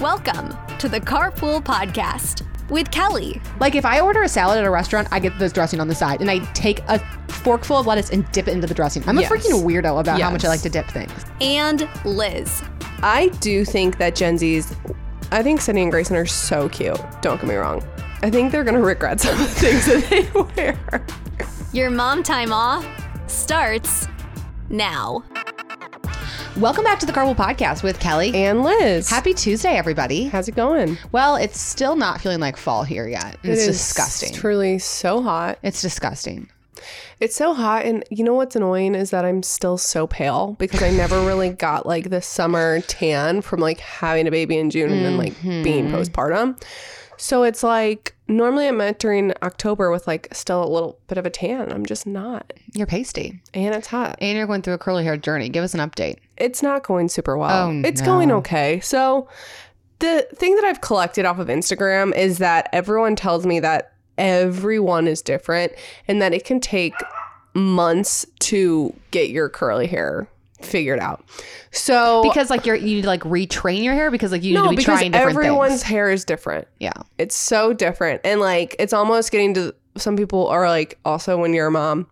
Welcome to the Carpool Podcast with Kelly. Like if I order a salad at a restaurant, I get the dressing on the side and I take a forkful of lettuce and dip it into the dressing. I'm a Yes. freaking weirdo about how much I like to dip things. And Lizz. I do think that Gen Z's, I think Cindy and Grayson are so cute. Don't get me wrong. I think they're gonna regret some of the things that they wear. Your mom time off starts now. Welcome back to the Carpool Podcast with Kelly. And Lizz, Happy Tuesday, everybody. how's it going? Well, it's still not feeling like fall here yet. It's It is disgusting. Truly so hot. It's disgusting. It's so hot, and you know what's annoying is that I'm still so pale because I never really got like the summer tan from like having a baby in June and then like being Mm-hmm. postpartum. So it's like normally I'm entering October with like still a little bit of a tan. I'm just not, You're pasty. and it's hot. And you're going through a curly hair journey. Give us an update. it's not going super well. Oh, it's going okay. So the thing that I've collected off of Instagram is that everyone tells me that everyone is different and that it can take months to get your curly hair figured out. So Because like you're you need to like retrain your hair because like you need no, to be because trying different everyone's things. hair is different. Yeah. It's so different. And like it's almost getting to some people are like also when you're a mom,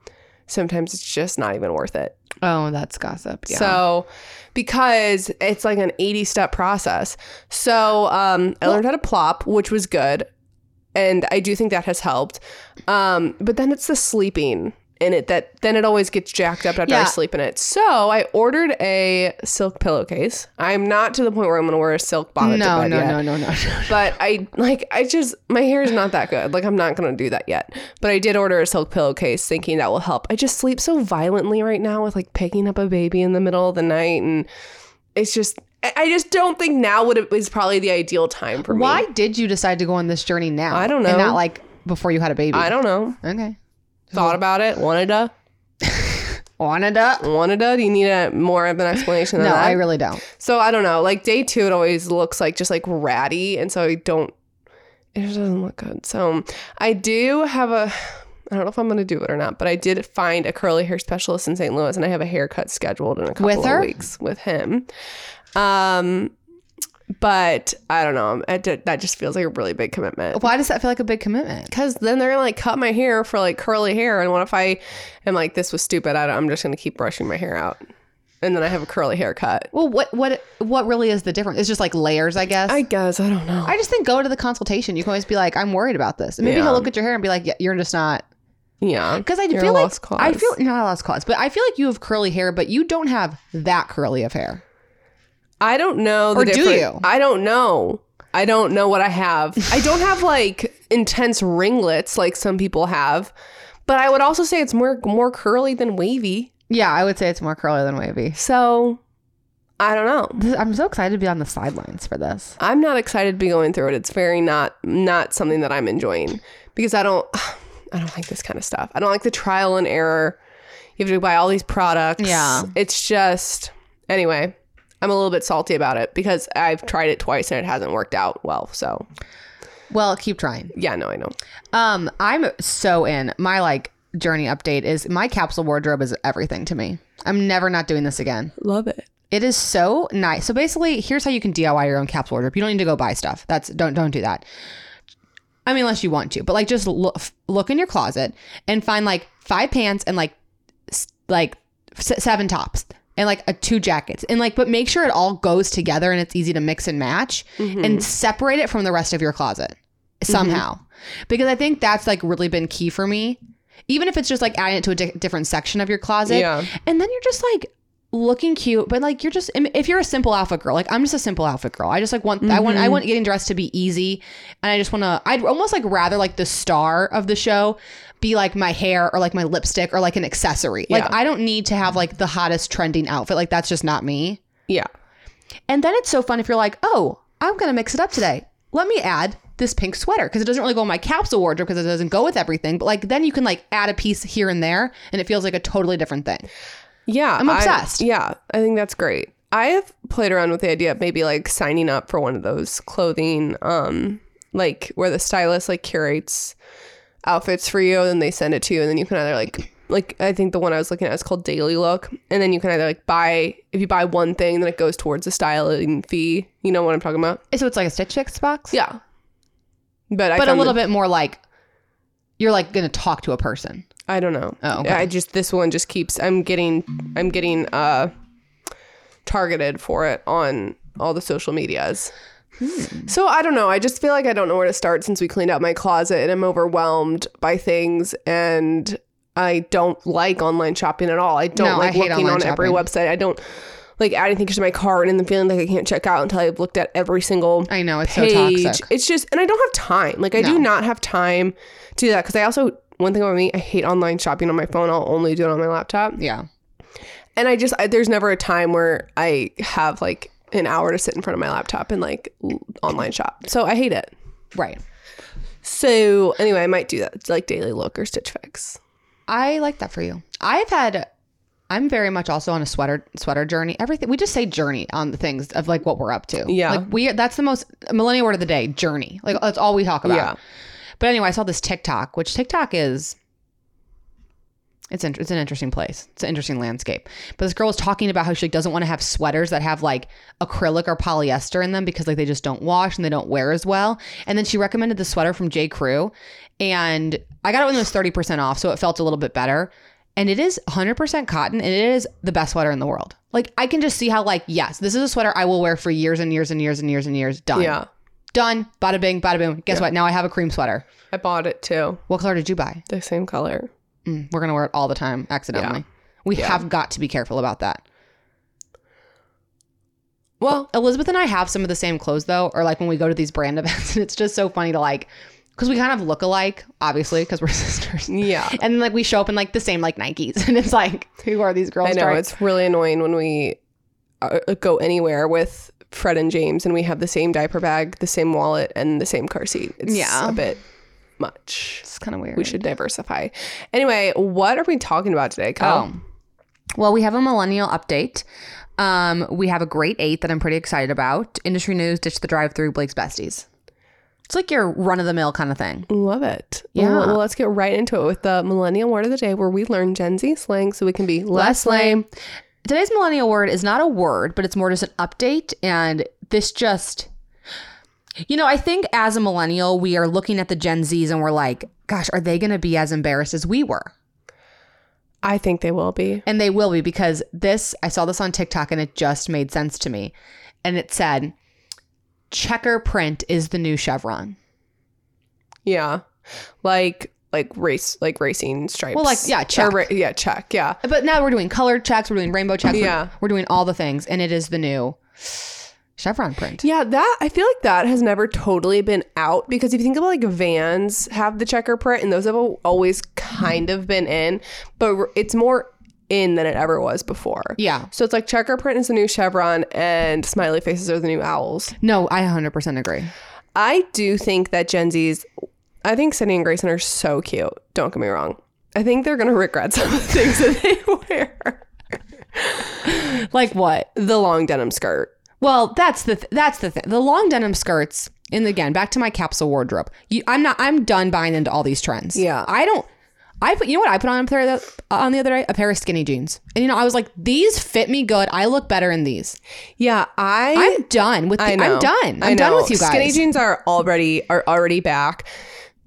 sometimes it's just not even worth it. Oh, that's gossip. Yeah. So, because it's like an 80 step process. So, um, I learned how to plop, which was good. And I do think that has helped. Um, but then it's the sleeping in it that then it always gets jacked up after I sleep in it. So I ordered a silk pillowcase. I'm not to the point where I'm going to wear a silk bonnet to no, bed no, yet no, no, no, no. but I like I just my hair is not that good. Like I'm not gonna do that yet. But I did order a silk pillowcase thinking that will help. I just sleep so violently right now with like picking up a baby in the middle of the night and it's just I just don't think now would it is probably the ideal time for me. Why did you decide to go on this journey now? I don't And know. not like before you had a baby. I don't know. Okay. Thought about it. Wanted to. Wanted to. Wanted to. Do you need a more of an explanation than No, that? I really don't. So I don't know. Like day two, it always looks like just like ratty, and so I don't. It just doesn't look good. So I do have a. I don't know if I'm gonna do it or not, but I did find a curly hair specialist in St. Louis, and I have a haircut scheduled in a couple With her? of weeks with him. Um, but I don't know. That just feels like a really big commitment. Why does that feel like a big commitment? Because then they're gonna like cut my hair for like curly hair, and what if I am like this was stupid? I don't, I'm just gonna keep brushing my hair out, and then I have a curly haircut. Well, what what what really is the difference? It's just like layers, I guess. I guess I don't know. I just think go to the consultation. You can always be like, I'm worried about this. And maybe Yeah. he'll look at your hair and be like, yeah, you're just not. Yeah, Because I You're feel like. I feel not a lost cause, but I feel like you have curly hair, but you don't have that curly of hair. I don't know. The Or do you? I don't know. I don't know what I have. I don't have like intense ringlets like some people have, but I would also say it's more more curly than wavy. Yeah, I would say it's more curly than wavy. So I don't know. I'm so excited to be on the sidelines for this. I'm not excited to be going through it. It's very not not something that I'm enjoying because I don't I don't like this kind of stuff. I don't like the trial and error. You have to buy all these products. Yeah. It's just anyway, I'm a little bit salty about it because I've tried it twice and it hasn't worked out well. So Well, keep trying. yeah, no, I know. Um, I'm so in. My like journey update is my capsule wardrobe is everything to me. I'm never not doing this again. Love it. It is so nice. So basically, here's how you can DIY your own capsule wardrobe. You don't need to go buy stuff. That's don't don't do that. I mean, unless you want to, but like just look look in your closet and find like five pants and like like seven tops and like a two jackets and like but make sure it all goes together and it's easy to mix and match mm-hmm. and separate it from the rest of your closet mm-hmm. somehow because I think that's like really been key for me. Even if it's just like adding it to a di- different section of your closet, Yeah. and then you're just like looking cute, but like you're just if you're a simple outfit girl, like I'm just a simple outfit girl. I just like want I want I mm-hmm. want getting dressed to be easy, and I just want to. I'd almost like rather like the star of the show be like my hair or like my lipstick or like an accessory. Like I don't need to have like the hottest trending outfit. Like that's just not me. Yeah. And then it's so fun if you're like, oh, I'm gonna mix it up today. Let me add this pink sweater because it doesn't really go in my capsule wardrobe because it doesn't go with everything. But like then you can like add a piece here and there, and it feels like a totally different thing. Yeah. I'm I- obsessed. yeah. I think that's great. I have played around with the idea of maybe like signing up for one of those clothing, um, like where the stylist like curates outfits for you and then they send it to you and then you can either like like I think the one I was looking at is called Daily Look, and then you can either like buy if you buy one thing, then it goes towards the styling fee. You know what I'm talking about? So it's like a Stitch Fix box? Yeah. But I But a little the- bit more like you're like going to talk to a person. I don't know. Oh, okay. I just this one just keeps I'm getting I'm getting uh targeted for it on all the social medias. Hmm. So I don't know. I just feel like I don't know where to start since we cleaned out my closet and I'm overwhelmed by things and I don't like online shopping at all. I don't No, I like hate looking on online every website. I don't like adding things to my cart and then the feeling like I can't check out until I've looked at every single I know it's so page. toxic. It's just, and I don't have time. Like, I do not have time to do that because I also, one thing about me, I hate online shopping on my phone. I'll only do it on my laptop. Yeah. And I just, I, there's never a time where I have like an hour to sit in front of my laptop and like online shop. So I hate it. Right. So anyway, I might do that. It's like Daily Look or Stitch Fix. I like that for you. I've had I'm very much also on a sweater sweater journey. Everything we just say journey on the things of like what we're up to. Yeah. Like we that's the most millennial word of the day, journey. Like that's all we talk about. Yeah. But anyway, I saw this TikTok, which TikTok is it's in, it's an interesting place. It's an interesting landscape. But this girl was talking about how she like, doesn't want to have sweaters that have like acrylic or polyester in them because like they just don't wash and they don't wear as well. And then she recommended the sweater from J. Crew, and I got it when it was thirty percent off, so it felt a little bit better. And it is 100% cotton, and it is the best sweater in the world. Like I can just see how like yes, this is a sweater I will wear for years and years and years and years and years. Done. Yeah. Done. Bada bing, bada boom. Guess what? Now I have a cream sweater. I bought it too. What color did you buy? The same color. Mm, we're gonna wear it all the time accidentally. We Yeah. have got to be careful about that. Well, Elizabeth and I have some of the same clothes though, or like when we go to these brand events, and it's just so funny to like, because we kind of look alike, obviously, because we're sisters. yeah. And then like we show up in like the same like Nikes, and it's like, who are these girls? I know trying- it's really annoying when we uh, go anywhere with Fred and James and we have the same diaper bag, the same wallet, and the same car seat. It's Yeah. a bit much. it's kind of weird. We should diversify. Anyway, what are we talking about today, Kyle? Oh. Well, we have a millennial update. Um, we have a great eight that I'm pretty excited about. Industry news, ditch the drive through, Blake's besties. It's like your run of the mill kind of thing. Love it. Yeah. Well, well, let's get right into it with the millennial word of the day where we learn Gen Z slang so we can be less lame. Today's millennial word is not a word, but it's more just an update. And this just, you know, I think as a millennial, we are looking at the Gen Zs and we're like, gosh, are they going to be as embarrassed as we were? I think they will be. And they will be because this, I saw this on TikTok and it just made sense to me. And it said, checker print is the new chevron. Yeah. Like like race like racing stripes. Well, like, yeah, check. ra- yeah, check. Yeah. But now we're doing color checks, we're doing rainbow checks, we're- Yeah. we're doing all the things. And it is the new chevron print. Yeah, that I feel like that has never totally been out because if you think about like Vans have the checker print and those have always kind of been in, but it's more in than it ever was before. Yeah. So it's like checker print is the new chevron and smiley faces are the new owls. No, I 100% agree. I do think that Gen Z's I think Cindy and Grayson are so cute. Don't get me wrong. I think they're gonna regret some of the things that they wear. Like what? The long denim skirt. Well, that's the th- that's the thing. The long denim skirts, and again, back to my capsule wardrobe. You, I'm not. I'm done buying into all these trends. Yeah. I don't. I put. You know what I put on a pair of the, on the other day? A pair of skinny jeans. And you know, I was like, these fit me good. I look better in these. Yeah, I I'm done with. The, I know. I'm done. I'm done with you guys. Skinny jeans are already are already back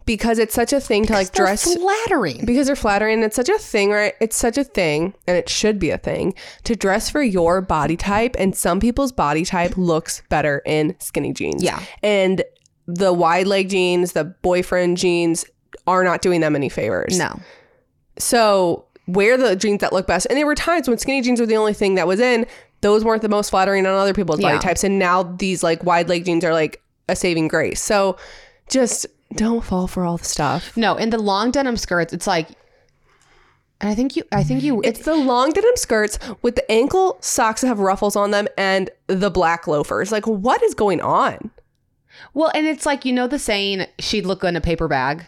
because it's such a thing to like dress flattering. because they're flattering. and It's such a thing, right? It's such a thing, and it should be a thing to dress for your body type. And some people's body type looks better in skinny jeans. Yeah. and the wide leg jeans, the boyfriend jeans, are not doing them any favors. No. So wear the jeans that look best. And there were times when skinny jeans were the only thing that was in. Those weren't the most flattering on other people's body types. And now these like wide leg jeans are like a saving grace. So just don't fall for all the stuff. No. In the long denim skirts, it's like. And I think you. I think you. It's the long denim skirts with the ankle socks that have ruffles on them and the black loafers. Like, what is going on? well, and it's like you know the saying, "She'd look good in a paper bag."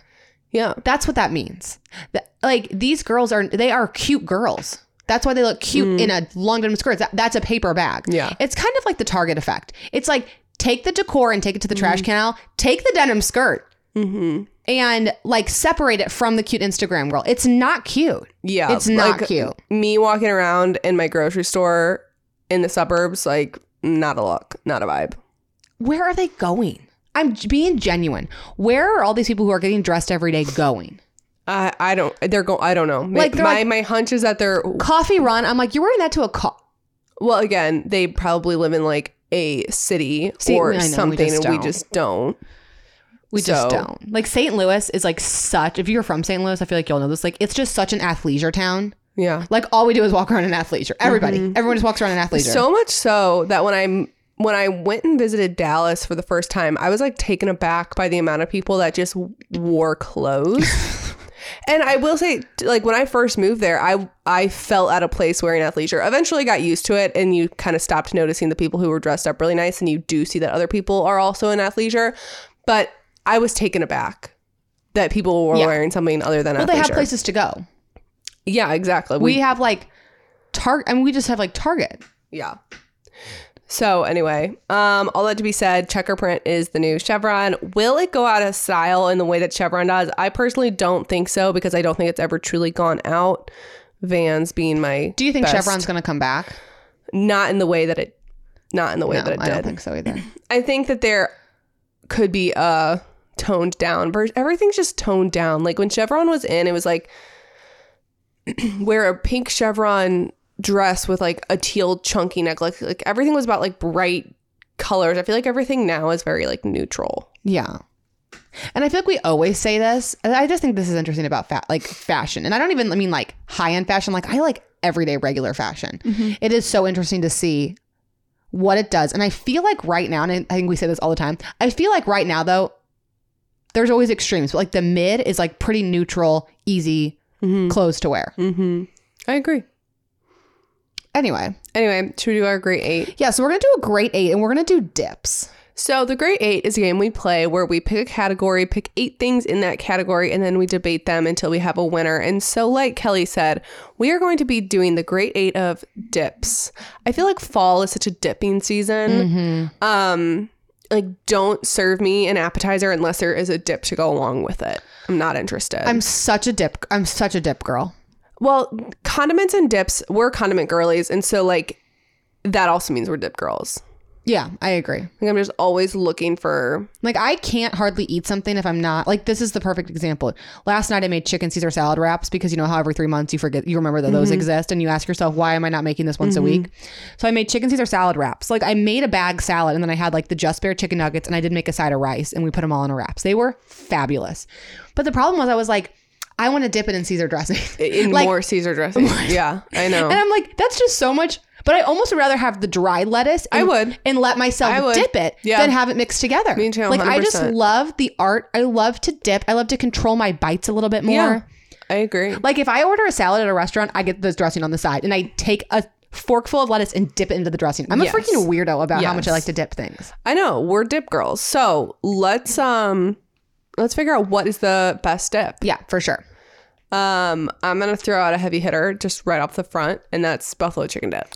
Yeah. That's what that means. That, like these girls are they are cute girls. That's why they look cute in a long denim skirt. That, that's a paper bag. Mm. Yeah. It's kind of like the Target effect. It's like take the decor and take it to the trash can. Take the denim skirt. And like separate it from the cute Instagram girl. It's not cute. Yeah. It's not like, cute. Me walking around in my grocery store in the suburbs, like, not a look, not a vibe. Where are they going? I'm being genuine. Where are all these people who are getting dressed every day going? I I don't. They're going. I don't know. Like, my like- my hunch is that they're. Coffee run. I'm like, you're wearing that to a co- Well, again, they probably live in like a city See, or know, something, just and we just don't. We just don't. Like St. Louis is like such. If you're from St. Louis, I feel like you'll know this. Like it's just such an athleisure town. Yeah. Like all we do is walk around in athleisure. Everybody, mm-hmm. everyone just walks around in athleisure. So much so that when I when I went and visited Dallas for the first time, I was like taken aback by the amount of people that just wore clothes. and I will say, like when I first moved there, I I felt out of place wearing athleisure. Eventually, got used to it, and you kind of stopped noticing the people who were dressed up really nice, and you do see that other people are also in athleisure. But I was taken aback that people were Yeah. wearing something other than well, they have places to go. yeah, exactly. We have like Target. I mean, we just have like Target. Yeah. So anyway, um, all that to be said, checker print is the new chevron. Will it go out of style in the way that chevron does? I personally don't think so because I don't think it's ever truly gone out. Vans being my Do you think best. Chevron's going to come back? not in the way that it not in the way No, that it I did. don't think so either. I think that there could be a toned down. Everything's just toned down. Like when Chevron was in, it was like wear a pink chevron dress with like a teal chunky neck. Like like everything was about like bright colors. I feel like everything now is very like neutral. Yeah. And I feel like we always say this. I just think this is interesting about fa- like fashion. And I don't even I mean like high end fashion. Like I like everyday regular fashion. Mm-hmm. It is so interesting to see what it does. And I feel like right now, and I think we say this all the time. I feel like right now though, there's always extremes, but like the mid is like pretty neutral, easy clothes to wear. Mm-hmm. I agree. Anyway, Anyway, should we do our great eight? yeah. So we're gonna do a great eight, and we're gonna do dips. So the Great Eight is a game we play where we pick a category, pick eight things in that category, and then we debate them until we have a winner. And so, like Kelly said, we are going to be doing the Great Eight of dips. I feel like fall is such a dipping season. Um, like don't serve me an appetizer unless there is a dip to go along with it. I'm not interested. I'm such a dip. I'm such a dip girl. well, condiments and dips, we're condiment girlies, and so like that also means we're dip girls. Yeah, I agree. Like I'm just always looking for Like I can't hardly eat something if I'm not like this is the perfect example. Last night I made chicken Caesar salad wraps because you know how every three months you forget you remember that those mm-hmm. exist and you ask yourself why am I not making this once a mm-hmm. week? So I made chicken Caesar salad wraps. Like I made a bag salad and then I had like the just bare chicken nuggets and I did make a side of rice and we put them all in a wraps. They were fabulous. But the problem was I was like I want to dip it in Caesar dressing. in Like- more Caesar dressing. yeah, I know. And I'm like, that's just so much. But I almost would rather have the dried lettuce. And, I would. and let myself dip it Yeah. than have it mixed together. Me too, Like I just love the art. I love to dip. I love to control my bites a little bit more. yeah, I agree. Like if I order a salad at a restaurant, I get the dressing on the side, and I take a forkful of lettuce and dip it into the dressing. I'm Yes. a freaking weirdo about how much I like to dip things. I know we're dip girls. So let's um let's figure out what is the best dip. Yeah, for sure. Um, I'm gonna throw out a heavy hitter just right off the front, and that's buffalo chicken dip.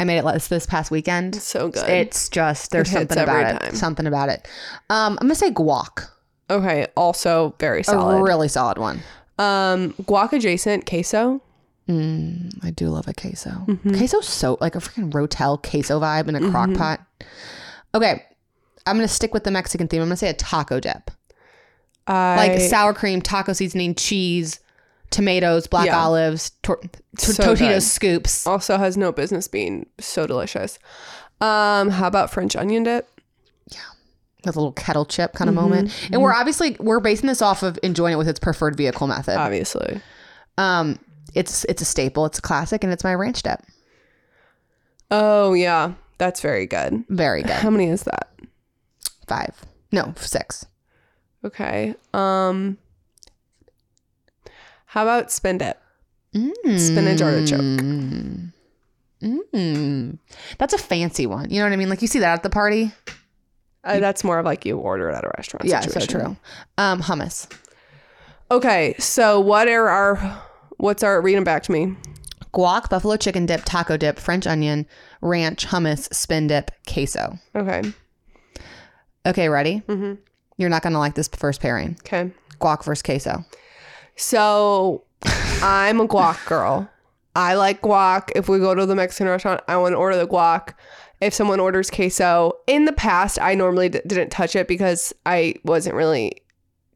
I made it this this past weekend. So good. It's just there's It hits something about every it. time. Something about it. Um, I'm gonna say guac. okay, also very A solid. really solid one. um, guac adjacent queso. I do love a queso. Mm-hmm. Queso's so like a freaking Rotel queso vibe in a crock pot. Okay. I'm gonna stick with the Mexican theme. I'm gonna say a taco dip. I, Like sour cream, taco seasoning, cheese, tomatoes, black Yeah. olives, tor- t- So Tostitos good. scoops. also has no business being so delicious. Um, how about French onion dip? Yeah, with a little kettle chip kind of Mm-hmm. moment. And we're obviously we're basing this off of enjoying it with its preferred vehicle method. Obviously. Um it's it's a staple, it's a classic, and it's my ranch dip. Oh yeah, that's very good. Very good. How many is that? Five. No, six. Okay. Um How about spin dip? Spinach artichoke. Mm. That's a fancy one. You know what I mean? Like you see that at the party. Uh, that's more of like you order it at a restaurant. Yeah, situation. so true. Um, hummus, Okay, so what are our what's our read them back to me? guac, buffalo chicken dip, taco dip, French onion, ranch, hummus, spin dip, queso. Okay. Okay, ready? Mm-hmm. You're not gonna like this first pairing. Okay. Guac versus queso. So I'm a guac girl. I like guac. If we go to the Mexican restaurant, I want to order the guac. If someone orders queso, in the past, I normally d- didn't touch it because I wasn't really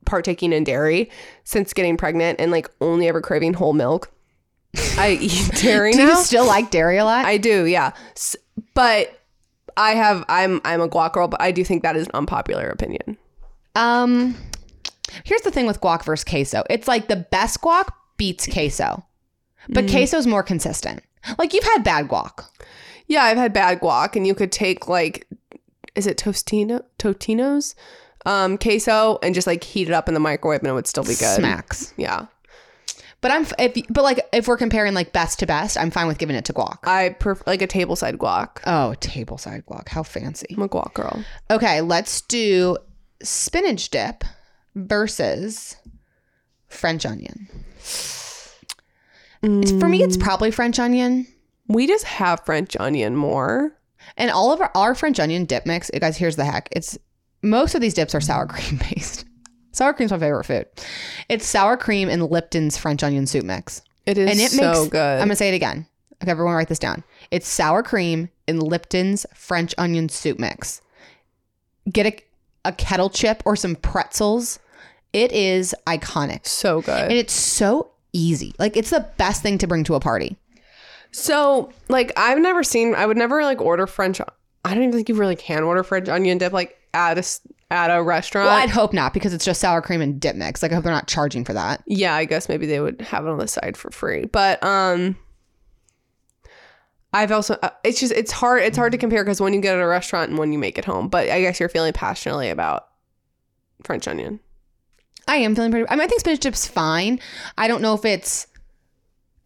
partaking in dairy since getting pregnant and like only ever craving whole milk. I eat dairy Do now. you still like dairy a lot? I do, yeah. S- but I have I'm I'm a guac girl, but I do think that is an unpopular opinion. um, here's the thing with guac versus queso. It's like the best guac beats queso, but queso's more consistent. Like you've had bad guac. Yeah, I've had bad guac, and you could take like, is it Tostino Totino's, um, queso, and just like heat it up in the microwave, and it would still be good. Smacks. Yeah, But I'm if but like if we're comparing like best to best, I'm fine with giving it to guac. I prefer like a table side guac. Oh, table side guac. How fancy. I'm a guac girl. Okay, let's do spinach dip versus French onion. It's, for me, it's mm. probably French onion. We just have French onion more. And all of our, our French onion dip mix, guys, here's the hack. It's most of these dips are sour cream based. Sour cream's my favorite food. It's sour cream and Lipton's French onion soup mix. It is And it so makes good. I'm gonna say it again. Okay, everyone write this down. It's sour cream and Lipton's French onion soup mix. Get a, a kettle chip or some pretzels. It is iconic. so good. And it's so easy. Like it's the best thing to bring to a party. So, like, I've never seen. I would never like order French. I don't even think you really can order French onion dip like at a at a restaurant. Well, I'd hope not because it's just sour cream and dip mix. Like I hope they're not charging for that. yeah, I guess maybe they would have it on the side for free. But um, I've also uh, it's just it's hard it's hard to compare because when you get at a restaurant and when you make it home. But I guess you're feeling passionately about French onion. I am feeling pretty. I mean, I think spinach dip's fine. I don't know if it's.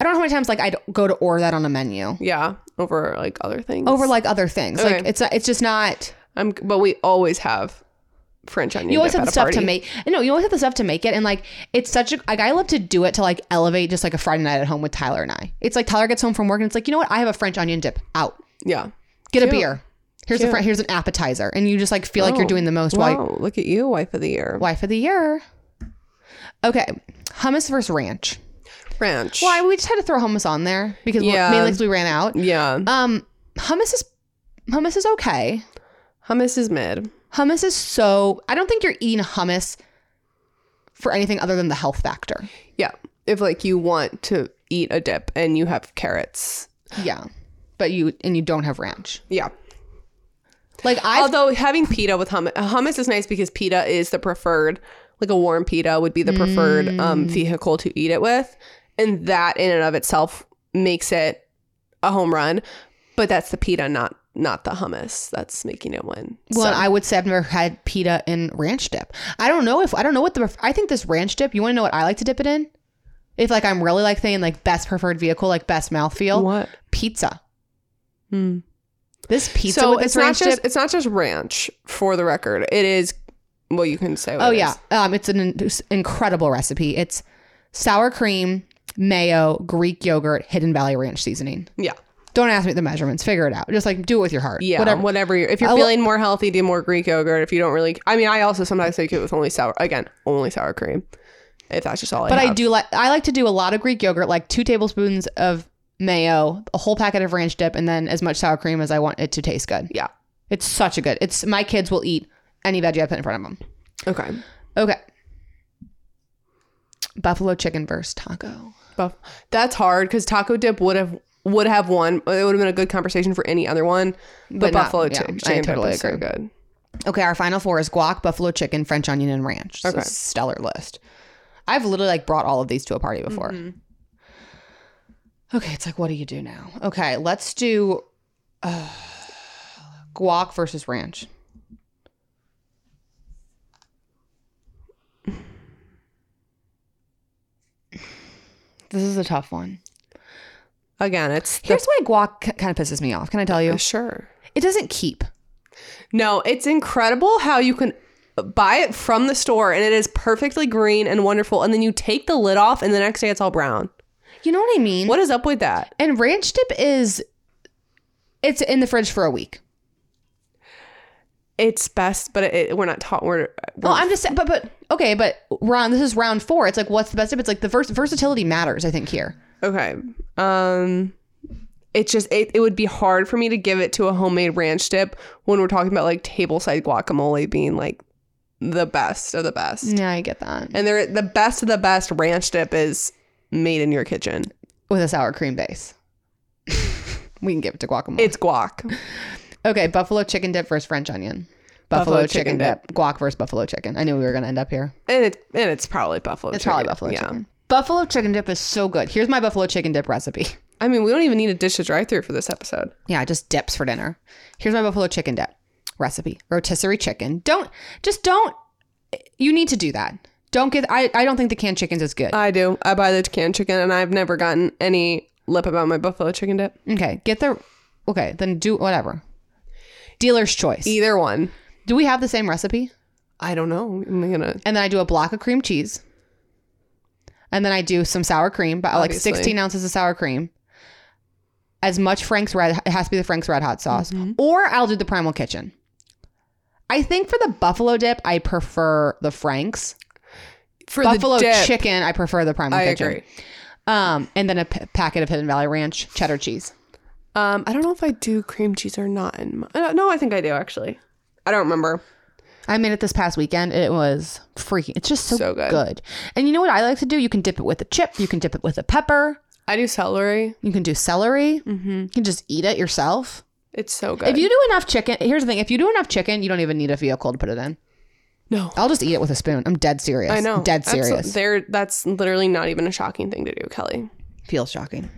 I don't know how many times like I'd go to order that on a menu Yeah, over like other things. over like other things. Like Okay. it's it's just not. I'm, but we always have French onion. You always dip have at the a stuff to party. make. No, you always have the stuff to make it, and like it's such a like I love to do it to like elevate just like a Friday night at home with Tyler and I. It's like Tyler gets home from work and it's like you know what I have a French onion dip out. Yeah. Get a Cute. beer. Here's a fr- here's an appetizer, and you just like feel like you're Oh, doing the most. While Wow, look at you, wife of the year. wife of the year. Okay, hummus versus ranch. Ranch. Why we just had to throw hummus on there because we- Yeah. mainly because we ran out. Yeah. Um, hummus is hummus is okay. Hummus is mid. Hummus is so. I don't think you're eating hummus for anything other than the health factor. Yeah. If like you want to eat a dip and you have carrots. Yeah, but you and you don't have ranch. Yeah. Like I, Although having pita with hummus, hummus is nice because pita is the preferred, like a warm pita would be the preferred um, vehicle to eat it with. And that in and of itself makes it a home run. But that's the pita, not not the hummus. That's making it win. well, So- I would say I've never had pita in ranch dip. I don't know if I don't know what the. I think this ranch dip. You want to know what I like to dip it in? If like I'm really like thinking like best preferred vehicle, like best mouthfeel, what? pizza. Hmm. This pizza So it's not ranch just dip. it's not just ranch for the record. It is well, you can say. What Oh it yeah, um, it's an in- incredible recipe. It's sour cream, mayo, Greek yogurt, Hidden Valley Ranch seasoning. yeah, Don't ask me the measurements. Figure it out. Just like do it with your heart. yeah. Whatever. Whatever. You're, if you're I will- feeling more healthy, do more Greek yogurt. If you don't really, I mean, I also sometimes make it with only sour. Again, only sour cream. If that's just all I. But I have. do like I like to do a lot of Greek yogurt, like two tablespoons of mayo, a whole packet of ranch dip, and then as much sour cream as I want it to taste good. Yeah. It's such a good. It's my kids will eat any veggie I put in front of them. Okay. Okay. Buffalo chicken versus taco. Buff. That's hard because taco dip would have would have won. It would have been a good conversation for any other one. But, But not- buffalo yeah, chick- I totally so agree. good. Okay, our final four is guac, buffalo chicken, French onion, and ranch. So Okay. stellar list. I've literally like brought all of these to a party before. Okay, it's like, what do you do now? Okay, let's do uh, guac versus ranch. This is a tough one. Again, it's the, Here's why guac kind of pisses me off. Can I tell you? sure. It doesn't keep. No, it's incredible how you can uh, buy it from the store and it is perfectly green and wonderful, and then you take the lid off and the next day it's all brown. You know what I mean? What is up with that? And ranch dip is it's in the fridge for a week. It's best, but it, we're not taught. We're, Well, I'm just saying, but but okay, but round this is round four. It's like what's the best dip? It's like the vers- versatility matters. I think here. okay. Um, it's just it, it would be hard for me to give it to a homemade ranch dip when we're talking about like table side guacamole being like the best of the best. Yeah, I get that. And they're the best of the best ranch dip is made in your kitchen. With a sour cream base, we can give it to guacamole. It's guac. okay, buffalo chicken dip versus French onion. Buffalo, Buffalo chicken, chicken dip. Guac versus buffalo chicken. I knew we were gonna end up here. And it's and it's probably buffalo It's chicken. probably buffalo yeah. chicken. Buffalo chicken dip is so good. Here's my buffalo chicken dip recipe. I mean, we don't even need a ditch the drive through for this episode. Yeah, just dips for dinner. Here's my buffalo chicken dip recipe. Rotisserie chicken. Don't just don't you need to do that. Don't get I, I don't think the canned chicken's is good. I do. I buy the canned chicken and I've never gotten any lip about my buffalo chicken dip. okay, get the okay, then do whatever. Dealer's choice. Either one. Do we have the same recipe? I don't know. I'm gonna And then I do a block of cream cheese. And then I do some sour cream, but like 16 ounces of sour cream. As much Frank's Red, it has to be the Frank's Red Hot sauce. Mm-hmm. Or I'll do the Primal Kitchen. I think for the buffalo dip, I prefer the Frank's. for buffalo the dip. chicken, I prefer the Primal I Kitchen. agree. Um, and then a p- packet of Hidden Valley Ranch cheddar cheese. Um, I don't know if I do cream cheese or not. In my, uh, no, I think I do actually. I don't remember. I made it this past weekend. It was freaking. It's just so, So good. good. And you know what I like to do? You can dip it with a chip. You can dip it with a pepper. I do celery. You can do celery. You can just eat it yourself. It's so good. If you do enough chicken, here's the thing: if you do enough chicken, you don't even need a vehicle to put it in. no, I'll just eat it with a spoon. I'm dead serious. I know. dead serious. There, that's literally not even a shocking thing to do, Kelly. Feels shocking.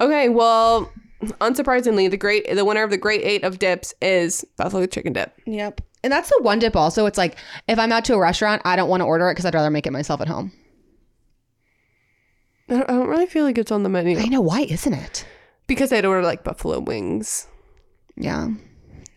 Okay, well, unsurprisingly, the great, the winner of the great eight of dips is buffalo chicken dip. Yep. And that's the one dip. Also, it's like if I'm out to a restaurant, I don't want to order it because I'd rather make it myself at home. I don't, I don't really feel like it's on the menu I know why, isn't it? because I'd order like buffalo wings. Yeah.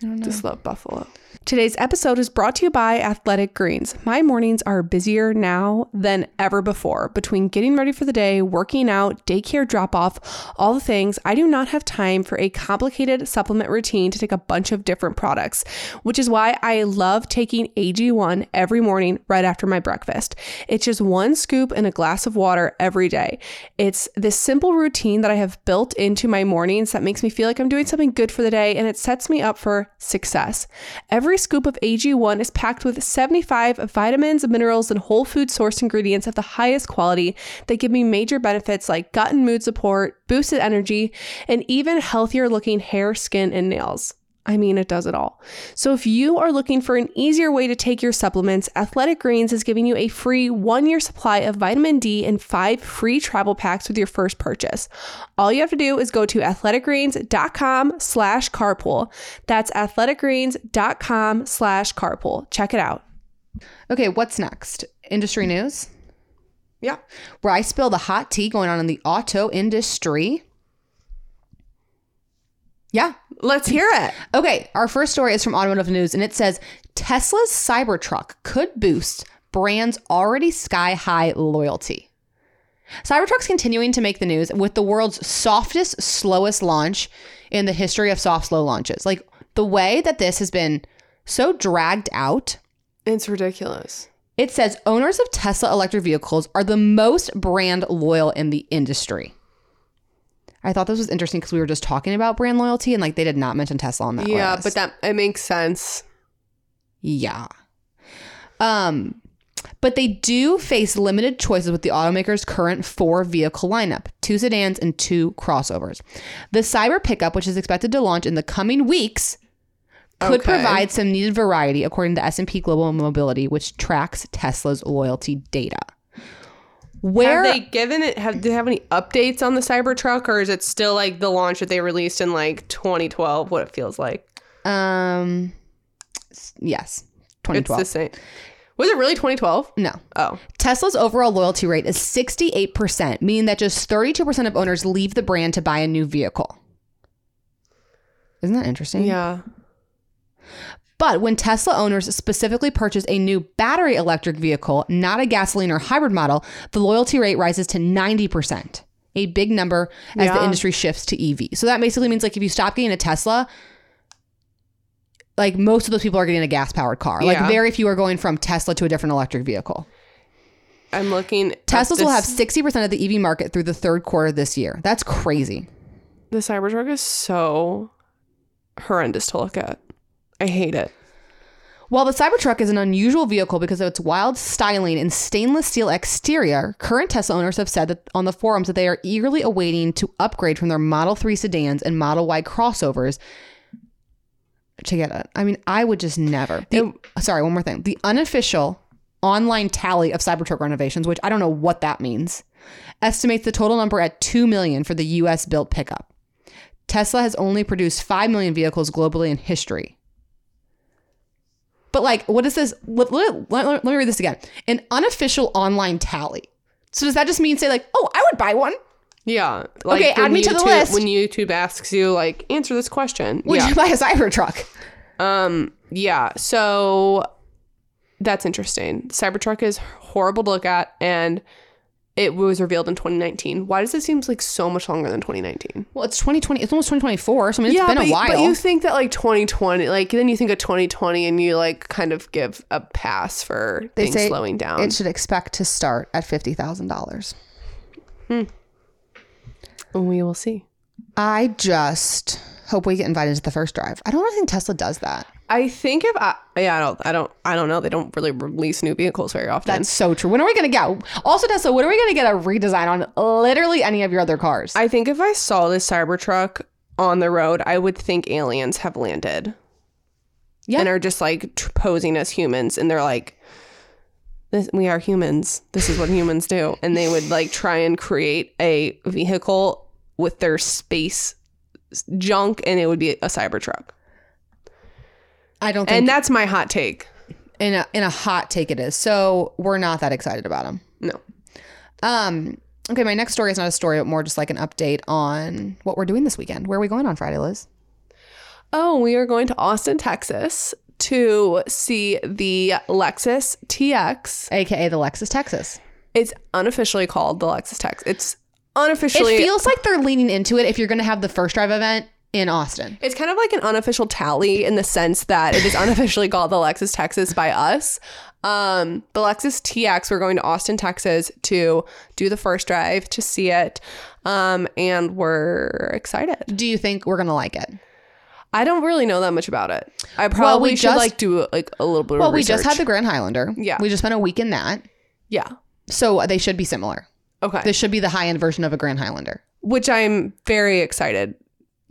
I just love buffalo. Today's episode is brought to you by Athletic Greens. My mornings are busier now than ever before. Between getting ready for the day, working out, daycare drop off, all the things, I do not have time for a complicated supplement routine to take a bunch of different products, which is why I love taking AG1 every morning right after my breakfast. It's just one scoop in a glass of water every day. It's this simple routine that I have built into my mornings that makes me feel like I'm doing something good for the day and it sets me up for success. Every scoop of AG1 is packed with 75 vitamins, minerals, and whole food sourced ingredients of the highest quality that give me major benefits like gut and mood support, boosted energy, and even healthier looking hair, skin, and nails. I mean, it does it all. So, if you are looking for an easier way to take your supplements, Athletic Greens is giving you a free one year supply of vitamin D and five free travel packs with your first purchase. All you have to do is go to athleticgreens.com slash carpool. That's athleticgreens.com slash carpool. Check it out. Okay, what's next? Industry news? Yeah. Where I spill the hot tea going on in the auto industry. Yeah. Let's hear it. Okay, our first story is from Automotive News and it says Tesla's Cybertruck could boost brand's already sky high loyalty. Cybertruck's continuing to make the news with the world's softest, slowest launch in the history of soft, slow launches. Like the way that this has been so dragged out It's ridiculous. it says owners of Tesla electric vehicles are the most brand loyal in the industry. I thought this was interesting because we were just talking about brand loyalty and like they did not mention Tesla on that Yeah, list. but that it makes sense. yeah. Um but they do face limited choices with the automaker's current four vehicle lineup two sedans and two crossovers. The Cyber pickup, which is expected to launch in the coming weeks, could Okay. provide some needed variety according to S&P Global Mobility, which tracks Tesla's loyalty data. Where have they given it? Have do they have any updates on the Cybertruck, or is it still like the launch that they released in like 2012? What it feels like? um yes, It's 2012. the same. Was it really 2012? no. Oh, Tesla's overall loyalty rate is 68%, meaning that just 32% of owners leave the brand to buy a new vehicle. Isn't that interesting? yeah. But when Tesla owners specifically purchase a new battery electric vehicle, not a gasoline or hybrid model, the loyalty rate rises to 90%, a big number as the industry shifts to EV. So that basically means like if you stop getting a Tesla, like most of those people are getting a gas powered car. Like Yeah. very few are going from Tesla to a different electric vehicle. I'm looking. Teslas will have 60% of the EV market through the third quarter this year. That's crazy. the Cybertruck is so horrendous to look at. I hate it. While the Cybertruck is an unusual vehicle because of its wild styling and stainless steel exterior, current Tesla owners have said that on the forums that they are eagerly awaiting to upgrade from their Model 3 sedans and Model Y crossovers to get it. I mean, I would just never. The, sorry, one more thing. The unofficial online tally of Cybertruck renovations, which I don't know what that means, estimates the total number at 2 million for the US built pickup. Tesla has only produced 5 million vehicles globally in history. But like, what is this? Let, let- let- let me read this again. An unofficial online tally. So does that just mean say like, oh, I would buy one? Yeah. Like Okay, add me to the list. When YouTube asks you, like, answer this question. Would yeah. you buy a Cybertruck? Um, yeah. So that's interesting. Cybertruck is horrible to look at, and it was revealed in 2019. Why does it seem like so much longer than 2019? Well, it's 2020. It's almost 2024. So I mean, it's been but, a while. but you think that like 2020, like then you think of 2020, and you like kind of give a pass for They things slowing down. it should expect to start at fifty thousand dollars. Hmm. We will see. I just hope we get invited to the first drive. I don't really think Tesla does that. I think if I, yeah, I don't, I don't, I don't know. They don't really release new vehicles very often. That's so true. When are we gonna get? Also, Tesla, when are we gonna get a redesign on literally any of your other cars? I think if I saw this Cybertruck on the road, I would think aliens have landed. Yeah. And are just like tr- posing as humans. And they're like, this, we are humans. This is what humans do. And they would like try and create a vehicle with their space junk and it would be a Cybertruck. I don't think. And that's my hot take. in a in a hot take, it is. So we're not that excited about them. No. Um. Okay, my next story is not a story, but more just like an update on what we're doing this weekend. Where are we going on Friday, Lizz? Oh, we are going to Austin, Texas to see the Lexus TX. AKA the Lexus Texas. It's unofficially called the Lexus TX. It's unofficially It feels like they're leaning into it if you're going to have the first drive event in Austin. It's kind of like an unofficial tally in the sense that it is unofficially called the Lexus Texas by us. Um, the Lexus TX, we're going to Austin, Texas to do the first drive to see it. Um, and we're excited. Do you think we're going to like it? I don't really know that much about it. I probably we should just- like do like a little bit Well, we just had the Grand Highlander. Yeah. We just spent a week in that. Yeah. So they should be similar. Okay. This should be the high end version of a Grand Highlander. Which I'm very excited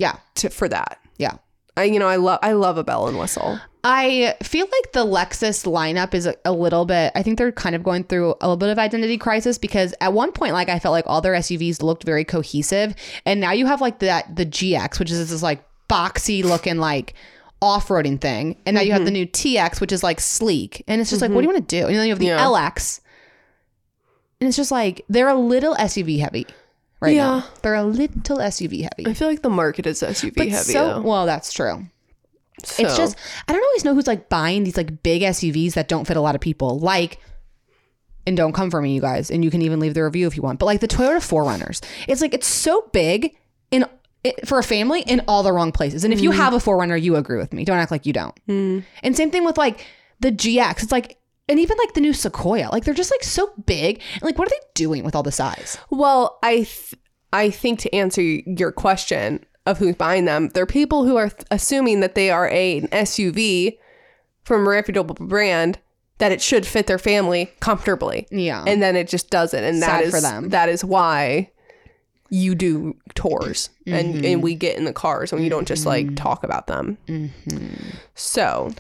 Yeah. to, for that. Yeah. I, you know, I love I love a bell and whistle. I feel like the Lexus lineup is a, a little bit, I think they're kind of going through a little bit of identity crisis because at one point, like, I felt like all their SUVs looked very cohesive. And now you have like that, the GX, which is this like boxy looking, like, off-roading thing and now you have the mm-hmm. new TX which is like sleek and it's just like what do mm-hmm. you want to do and then you have the Yeah. LX and it's just like they're a little SUV heavy right Yeah. now they're a little SUV heavy I feel like the market is SUV but heavy. so though. well that's true it's just I don't always know who's like buying these like big SUVs that don't fit a lot of people. Like, and don't come for me, you guys. And you can even leave the review if you want. But like the Toyota 4Runners, it's like it's so big in it, for a family in all the wrong places. And if you mm. have a 4Runner, you agree with me. Don't act like you don't. Hmm. And same thing with like the GX. It's like. And even like the new Sequoia, like they're just like so big. And like, what are they doing with all the size? Well, I th- I think to answer your question of who's buying them, they're people who are th- assuming that they are a, an SUV from a reputable brand that it should fit their family comfortably. Yeah. And then it just doesn't and that Sad is for them. that is why you do tours and Mm-hmm. and we get in the cars and you don't just like talk about them. Mm-hmm. So,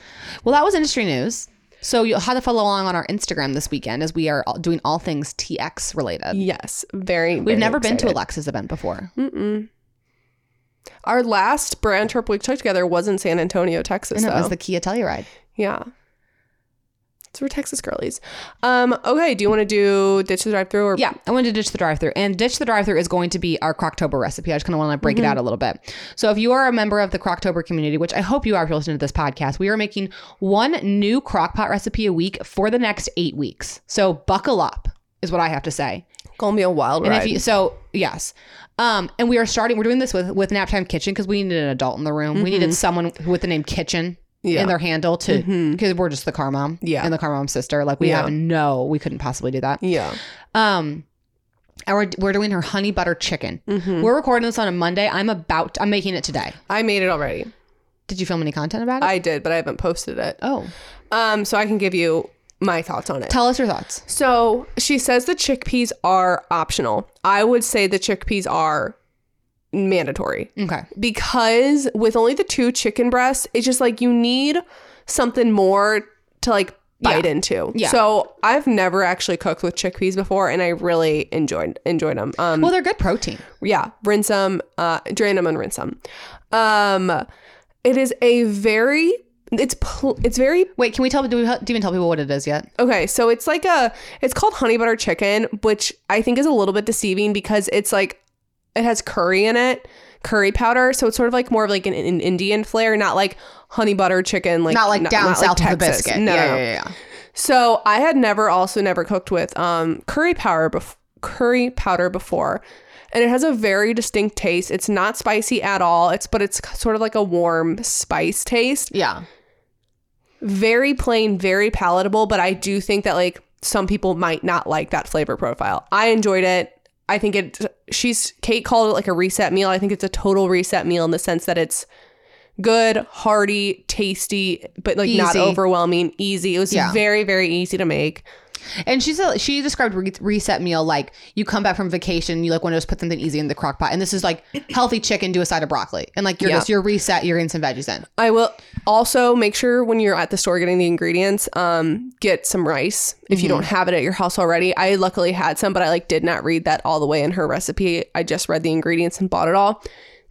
Well, that was industry news. So you'll have to follow along on our Instagram this weekend as we are doing all things TX related. yes, very We've never been to a Lexus event before. Our last brand trip we took together was in San Antonio, Texas. And it was the Kia Telluride. Yeah. So we're Texas girlies. Um, okay, do you want to do ditch the drive through or Yeah, I wanted to ditch the drive-through, and ditch the drive-through is going to be our Croctober recipe. I just kind of want to break it out a little bit. So, if you are a member of the Croctober community, which I hope you are if you're listening to this podcast, we are making one new crockpot recipe a week for the next eight weeks. So, buckle up is what I have to say. gonna be a wild And ride? if you, so yes, um, and we are starting. We're doing this with with Naptime Kitchen because we needed an adult in the room. We needed someone with the name Kitchen Yeah. in their handle to because we're just the car mom Yeah. and the car mom sister. Like we Yeah. have no, we couldn't possibly do that. Yeah. Um, and we're, doing her honey butter chicken. Mhm. We're recording this on a Monday. I'm about, I'm making it today. I made it already. Did you film any content about it? I did, but I haven't posted it. oh, Um, so I can give you my thoughts on it. tell us your thoughts. So she says the chickpeas are optional. I would say the chickpeas are mandatory Okay. because with only the two chicken breasts, it's just like you need something more to like bite Yeah. into. Yeah. So I've never actually cooked with chickpeas before, and I really enjoyed enjoyed them. Um, Well, they're good protein. yeah, rinse them, uh, drain them, and rinse them. Um, it is a very it's pl- it's very Wait, can we tell? Do we do we even tell people what it is yet? Okay, so it's like a it's called honey butter chicken, which I think is a little bit deceiving because it's like it has curry in it, curry powder, so it's sort of like more of like an, an Indian flair, not like honey butter chicken, like not like down not south like of the Texas. biscuit. No, yeah, no. yeah, yeah. So I had never also never cooked with um curry powder bef- curry powder before. And it has a very distinct taste. It's not spicy at all. It's but it's sort of like a warm spice taste Yeah. very plain, very palatable, but I do think that like some people might not like that flavor profile. I enjoyed it. I think it she's Kate called it like a reset meal. I think it's a total reset meal in the sense that it's good, hearty, tasty, but like not overwhelming, easy. It was Yeah. very very easy to make. And she said she described re- reset meal like you come back from vacation, you like want to just put something easy in the crock pot, and this is like healthy chicken, do a side of broccoli, and like you're Yeah. just you're reset, you're getting some veggies in. I will also make sure when you're at the store getting the ingredients, um, get some rice if you don't have it at your house already. I luckily had some, but I like did not read that all the way in her recipe. I just read the ingredients and bought it all.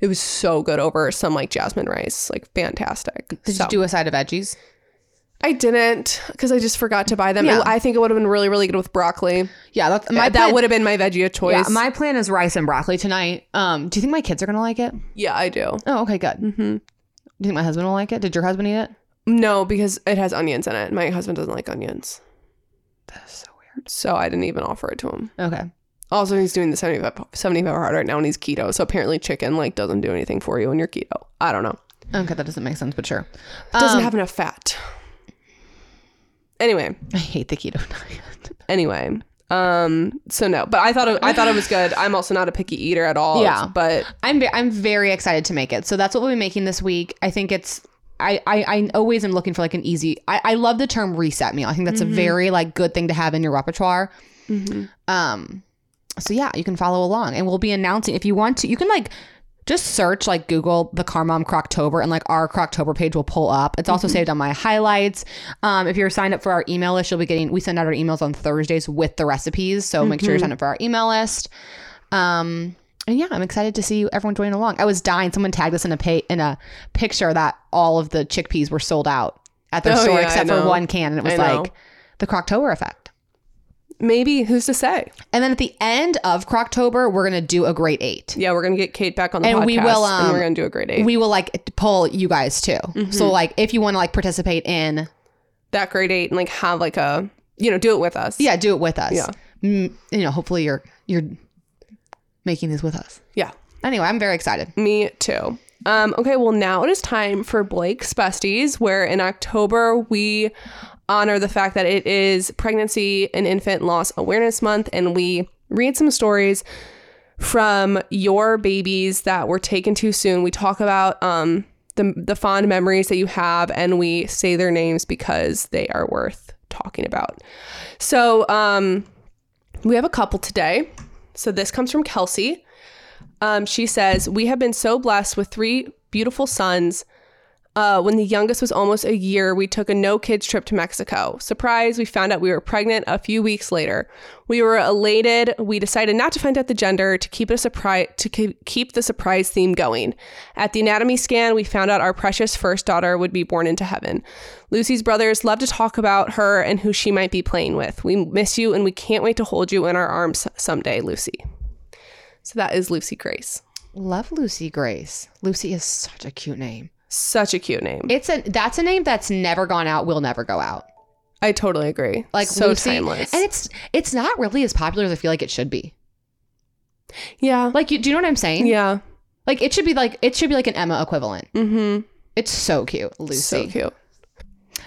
It was so good over some like jasmine rice, like fantastic. Did So- you do a side of veggies? I didn't because I just forgot to buy them. Yeah. I think it would have been really, really good with broccoli. Yeah, that's my that would have been my veggie of choice. Yeah, my plan is rice and broccoli tonight. Um, do you think my kids are gonna like it? yeah, I do. Oh, okay, good. Mm-hmm. Do you think my husband will like it? Did your husband eat it? No, because it has onions in it. My husband doesn't like onions, That's so weird. so I didn't even offer it to him. Okay. Also, he's doing the 75, 75 hard right now and he's keto. So apparently chicken like doesn't do anything for you when you're keto. I don't know. Okay, that doesn't make sense, but sure. Doesn't Um, have enough fat. Anyway, I hate the keto diet. anyway. Um, so no, but I thought it, I thought it was good. I'm also not a picky eater at all. Yeah. But I'm I'm very excited to make it. So that's what we'll be making this week. I think it's I I, I always am looking for like an easy. I, I love the term reset meal. I think that's a very like good thing to have in your repertoire. Um, so yeah, you can follow along, and we'll be announcing if you want to. You can like just search like Google the Car Mom Croctober, and like our Croctober page will pull up. It's also saved on my highlights. Um, if you're signed up for our email list, you'll be getting. We send out our emails on Thursdays with the recipes, so make sure you're signed up for our email list. Um, and yeah, I'm excited to see everyone join along. I was dying. Someone tagged us in a pay in a picture that all of the chickpeas were sold out at their Oh, store yeah, except for one can, and it was like the Croctober effect. Maybe who's to say? And then at the end of Croctober, we're gonna do a great eight. Yeah, we're gonna get Kate back on the And podcast, we will, and um, we're gonna do a great eight. We will like pull you guys too. Mm-hmm. So like if you want to like participate in, that great eight and like have like a you know do it with us. yeah, do it with us. Yeah. Mm, you know, hopefully you're you're making this with us. yeah. Anyway, I'm very excited. Me too. Um, okay, well, now it is time for Blake's Besties, where in October we honor the fact that it is Pregnancy and Infant Loss Awareness Month, and we read some stories from your babies that were taken too soon. We talk about um, the, the fond memories that you have, and we say their names because they are worth talking about. So um, we have a couple today. So this comes from Kelsey. Um, she says, We have been so blessed with three beautiful sons. Uh, when the youngest was almost a year, we took a no kids trip to Mexico. Surprise, we found out we were pregnant a few weeks later. We were elated. We decided not to find out the gender to keep a surprise to keep the surprise theme going. At the anatomy scan, we found out our precious first daughter would be born into heaven. Lucy's brothers love to talk about her and who she might be playing with. We miss you and we can't wait to hold you in our arms someday, Lucy. So that is Lucy Grace. Love Lucy Grace. Lucy is such a cute name. Such a cute name. It's a that's a name that's never gone out, will never go out. I totally agree. Like so Lucy, timeless. and it's it's not really as popular as I feel like it should be. yeah. Like, you, do you know what I'm saying? Yeah. Like it should be like it should be like an Emma equivalent. Mm-hmm. It's so cute, Lucy. So cute.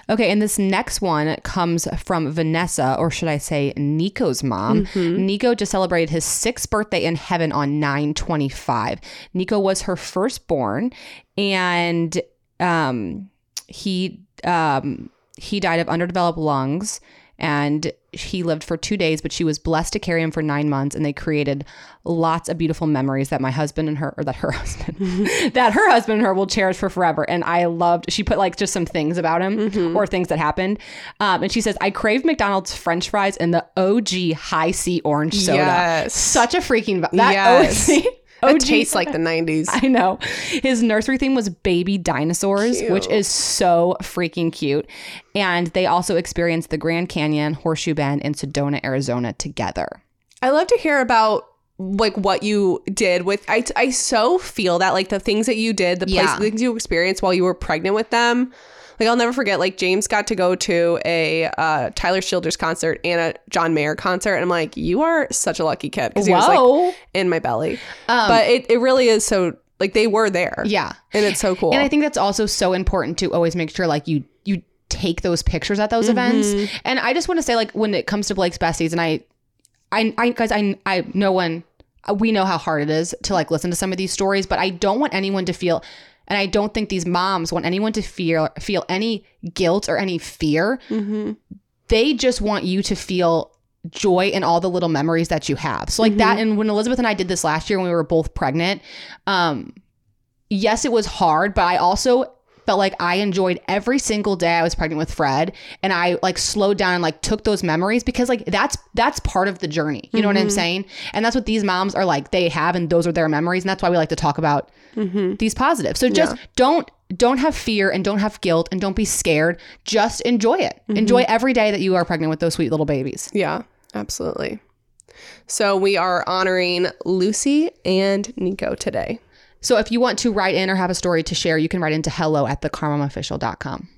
Okay, and this next one comes from Vanessa, or should I say Nico's mom. Nico just celebrated his sixth birthday in heaven on 925. Nico was her firstborn, and um, he um, he died of underdeveloped lungs and he lived for two days but she was blessed to carry him for nine months and they created lots of beautiful memories that my husband and her or that her husband that her husband and her will cherish for forever and i loved she put like just some things about him or things that happened um, and she says i crave mcdonald's french fries and the og Hi-C orange soda Yes. such a freaking that Yes. OG It OG tastes like the 90s. I know. His nursery theme was baby dinosaurs, which is so freaking cute. And they also experienced the Grand Canyon, Horseshoe Bend, and Sedona, Arizona together. I love to hear about like what you did with I, I so feel that like the things that you did the place Yeah. things you experienced while you were pregnant with them like I'll never forget like James got to go to a uh, Tyler Childers concert and a John Mayer concert and I'm like you are such a lucky kid because he was like in my belly. But it, it really is so like they were there. Yeah. and it's so cool. And I think that's also so important to always make sure like you you take those pictures at those events. And I just want to say like when it comes to Blake's besties and I I I guys I I no one we know how hard it is to like listen to some of these stories, but I don't want anyone to feel and I don't think these moms want anyone to feel feel any guilt or any fear. They just want you to feel joy in all the little memories that you have. So like that and when Elizabeth and I did this last year when we were both pregnant, um yes, it was hard, but I also felt like I enjoyed every single day I was pregnant with Fred and I like slowed down and like took those memories because like that's that's part of the journey. You know what I'm mm-hmm. saying? And that's what these moms are like they have and those are their memories and that's why we like to talk about mm-hmm. these positives. So just don't don't have fear and don't have guilt and don't be scared. Just enjoy it. Mm-hmm. Enjoy every day that you are pregnant with those sweet little babies. yeah absolutely so we are honoring Lucy and Nico today So if you want to write in or have a story to share, you can write into hello at thecarmomofficial.com.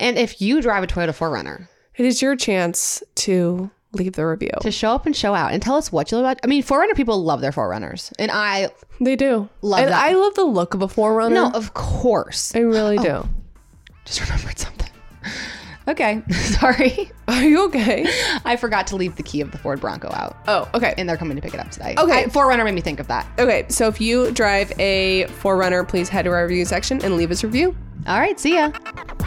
And if you drive a Toyota 4Runner, it is your chance to leave the review to show up and show out and tell us what you love about. I mean, 4Runner people love their 4Runners. And I, They do. Love and that. I love the look of a 4Runner. no, of course. I really oh, do. Just remembered something. Okay. Sorry. Are you okay? I forgot to leave the key of the Ford Bronco out. Oh, okay. And they're coming to pick it up today. Okay. I, 4Runner made me think of that. Okay, so if you drive a 4Runner, please head to our review section and leave us a review. All right. See ya.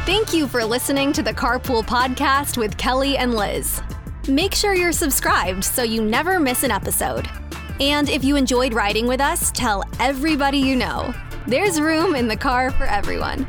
Thank you for listening to the Carpool Podcast with Kelly and Lizz. Make sure you're subscribed so you never miss an episode. And if you enjoyed riding with us, tell everybody you know. There's room in the car for everyone.